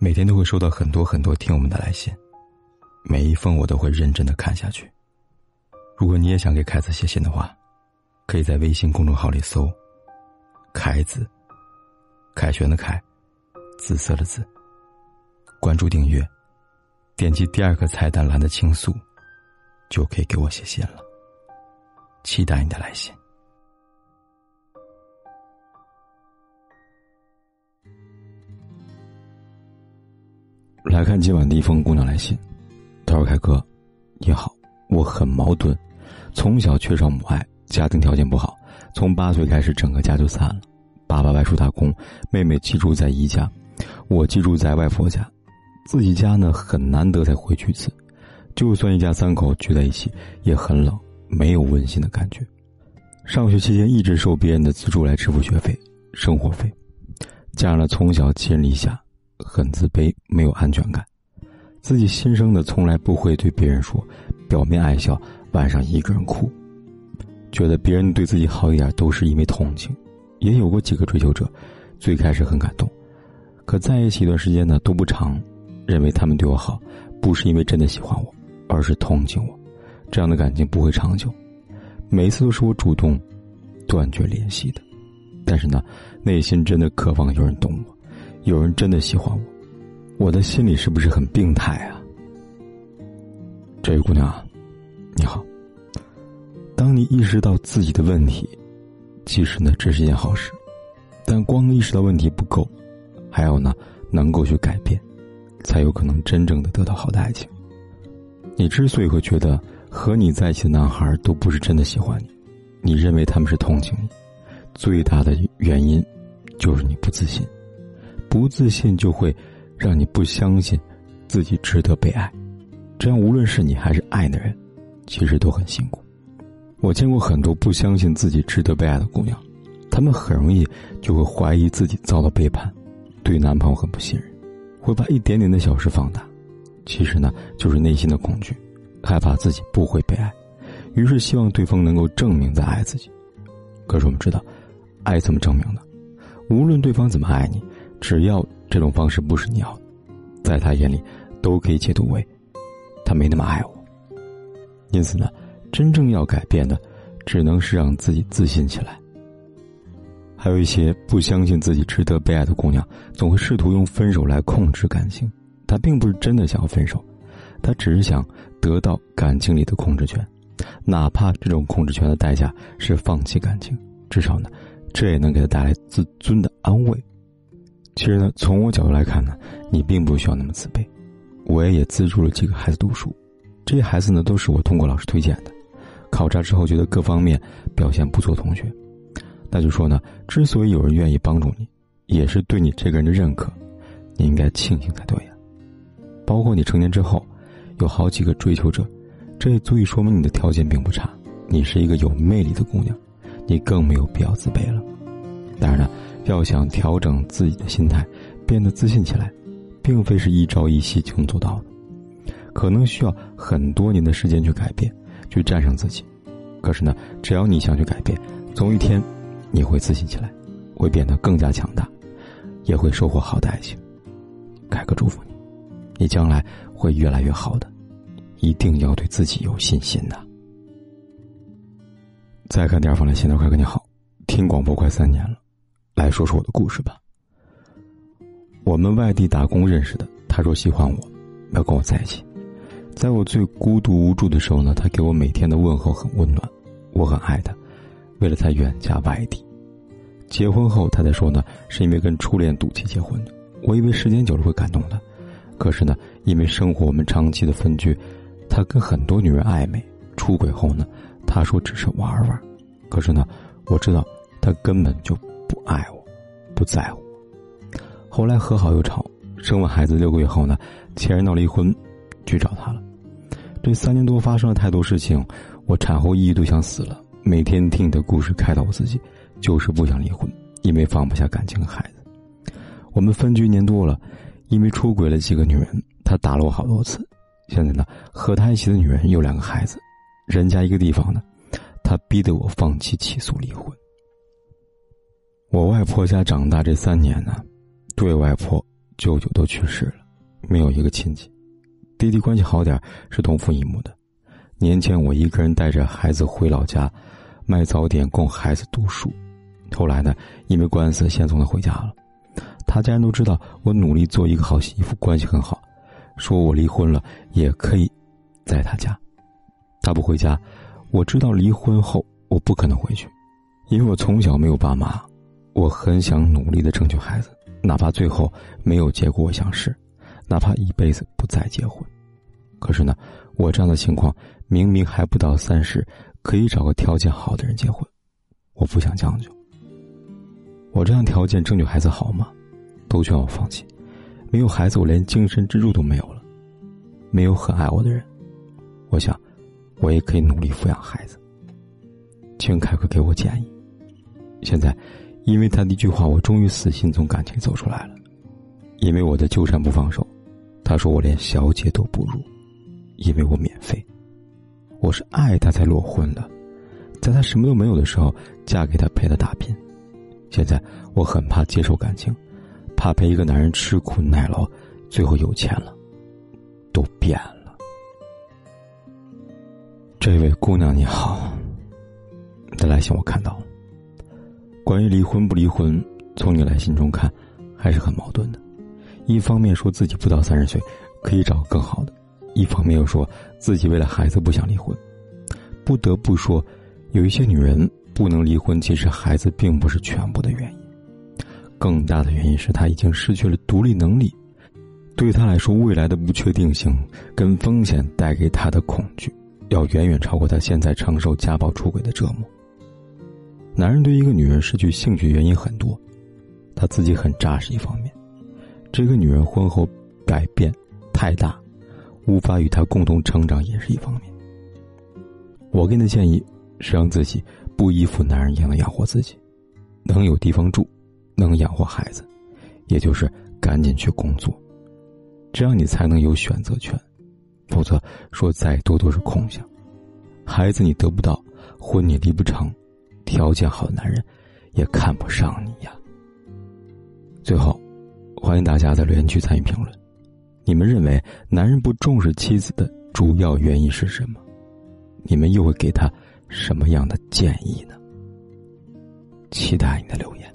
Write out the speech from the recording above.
每天都会收到很多很多听友们的来信，每一封我都会认真的看下去。如果你也想给凯子写信的话，可以在微信公众号里搜“凯子”，凯旋的凯，紫色的紫。关注订阅，点击第二个菜单栏的倾诉，就可以给我写信了。期待你的来信。来看今晚的一封姑娘来信，她说：“凯哥，你好，我很矛盾，从小缺少母爱，家庭条件不好，从八岁开始整个家就散了，爸爸外出打工，妹妹寄住在姨家，我寄住在外婆家，自己家呢很难得才回去一次，就算一家三口聚在一起也很冷，没有温馨的感觉。上学期间一直受别人的资助来支付学费、生活费，加上了从小寄人篱下。”很自卑，没有安全感，自己心生的从来不会对别人说，表面爱笑，晚上一个人哭，觉得别人对自己好一点都是因为同情，也有过几个追求者，最开始很感动，可在一起一段时间呢都不长，认为他们对我好，不是因为真的喜欢我，而是同情我，这样的感情不会长久，每次都是我主动断绝联系的，但是呢，内心真的渴望有人懂我。有人真的喜欢我，我的心里是不是很病态啊？这位姑娘，你好。当你意识到自己的问题，其实呢这是一件好事，但光意识到问题不够，还要呢能够去改变，才有可能真正的得到好的爱情。你之所以会觉得和你在一起的男孩都不是真的喜欢你，你认为他们是同情你，最大的原因就是你不自信。不自信就会让你不相信自己值得被爱，这样无论是你还是爱的人，其实都很辛苦。我见过很多不相信自己值得被爱的姑娘，她们很容易就会怀疑自己遭到背叛，对男朋友很不信任，会把一点点的小事放大。其实呢，就是内心的恐惧，害怕自己不会被爱，于是希望对方能够证明在爱自己。可是我们知道，爱怎么证明呢？无论对方怎么爱你。只要这种方式不是你要的，在他眼里，都可以解读为他没那么爱我。因此呢，真正要改变的，只能是让自己自信起来。还有一些不相信自己值得被爱的姑娘，总会试图用分手来控制感情。她并不是真的想要分手，她只是想得到感情里的控制权，哪怕这种控制权的代价是放弃感情，至少呢，这也能给她带来自尊的安慰。其实呢，从我角度来看呢，你并不需要那么自卑。我也也资助了几个孩子读书，这些孩子呢都是我通过老师推荐的，考察之后觉得各方面表现不错同学，那就说呢，之所以有人愿意帮助你，也是对你这个人的认可，你应该庆幸才对呀。包括你成年之后，有好几个追求者，这也足以说明你的条件并不差，你是一个有魅力的姑娘，你更没有必要自卑了。当然了。要想调整自己的心态，变得自信起来，并非是一朝一夕就能做到的，可能需要很多年的时间去改变，去战胜自己。可是呢，只要你想去改变，总有一天，你会自信起来，会变得更加强大，也会收获好的爱情。凯哥祝福你，你将来会越来越好的，一定要对自己有信心的。再看第二封来信的快跟你好，听广播快三年了。来说说我的故事吧。我们外地打工认识的，他说喜欢我，要跟我在一起。在我最孤独无助的时候呢，他给我每天的问候很温暖，我很爱他。为了他远嫁外地，结婚后他才说呢，是因为跟初恋赌气结婚的。我以为时间久了会感动的，可是呢，因为生活我们长期的分居，他跟很多女人暧昧，出轨后呢，他说只是玩玩。可是呢，我知道他根本就。不爱我，不在乎。后来和好又吵，生完孩子六个月后呢，前任闹离婚，去找他了。这三年多发生了太多事情，我产后抑郁都想死了。每天听你的故事开导我自己，就是不想离婚，因为放不下感情和孩子。我们分居一年多了，因为出轨了几个女人，他打了我好多次。现在呢，和他一起的女人有两个孩子，人家一个地方呢，他逼得我放弃起诉离婚。我外婆家长大这三年呢，对外婆舅舅都去世了，没有一个亲戚。弟弟关系好点是同父异母的。年前我一个人带着孩子回老家，卖早点供孩子读书。后来呢，因为官司先送他回家了。他家人都知道我努力做一个好媳妇，关系很好，说我离婚了也可以在他家。他不回家，我知道离婚后我不可能回去，因为我从小没有爸妈。我很想努力的争取孩子，哪怕最后没有结果我想试，哪怕一辈子不再结婚。可是呢，我这样的情况明明还不到三十，可以找个条件好的人结婚，我不想将就。我这样条件争取孩子好吗？都劝我放弃。没有孩子，我连精神支柱都没有了。没有很爱我的人，我想，我也可以努力抚养孩子。请凯哥给我建议。现在。因为他的一句话，我终于死心从感情走出来了。因为我的纠缠不放手，他说我连小姐都不如。因为我免费，我是爱他才裸婚的，在他什么都没有的时候嫁给他陪他打拼。现在我很怕接受感情，怕陪一个男人吃苦耐劳，最后有钱了，都变了。这位姑娘你好，你的来信我看到了。关于离婚不离婚，从你来心中看，还是很矛盾的。一方面说自己不到三十岁可以找更好的，一方面又说自己为了孩子不想离婚。不得不说，有一些女人不能离婚，其实孩子并不是全部的原因，更大的原因是她已经失去了独立能力。对她来说，未来的不确定性跟风险带给她的恐惧，要远远超过她现在承受家暴出轨的折磨。男人对一个女人失去兴趣原因很多，他自己很渣是一方面，这个女人婚后改变太大，无法与他共同成长也是一方面。我给你的建议是让自己不依附男人，也能养活自己，能有地方住，能养活孩子，也就是赶紧去工作，这样你才能有选择权，否则说再多都是空想。孩子你得不到，婚你离不成。条件好的男人，也看不上你呀。最后，欢迎大家在留言区参与评论，你们认为男人不重视妻子的主要原因是什么？你们又会给他什么样的建议呢？期待你的留言。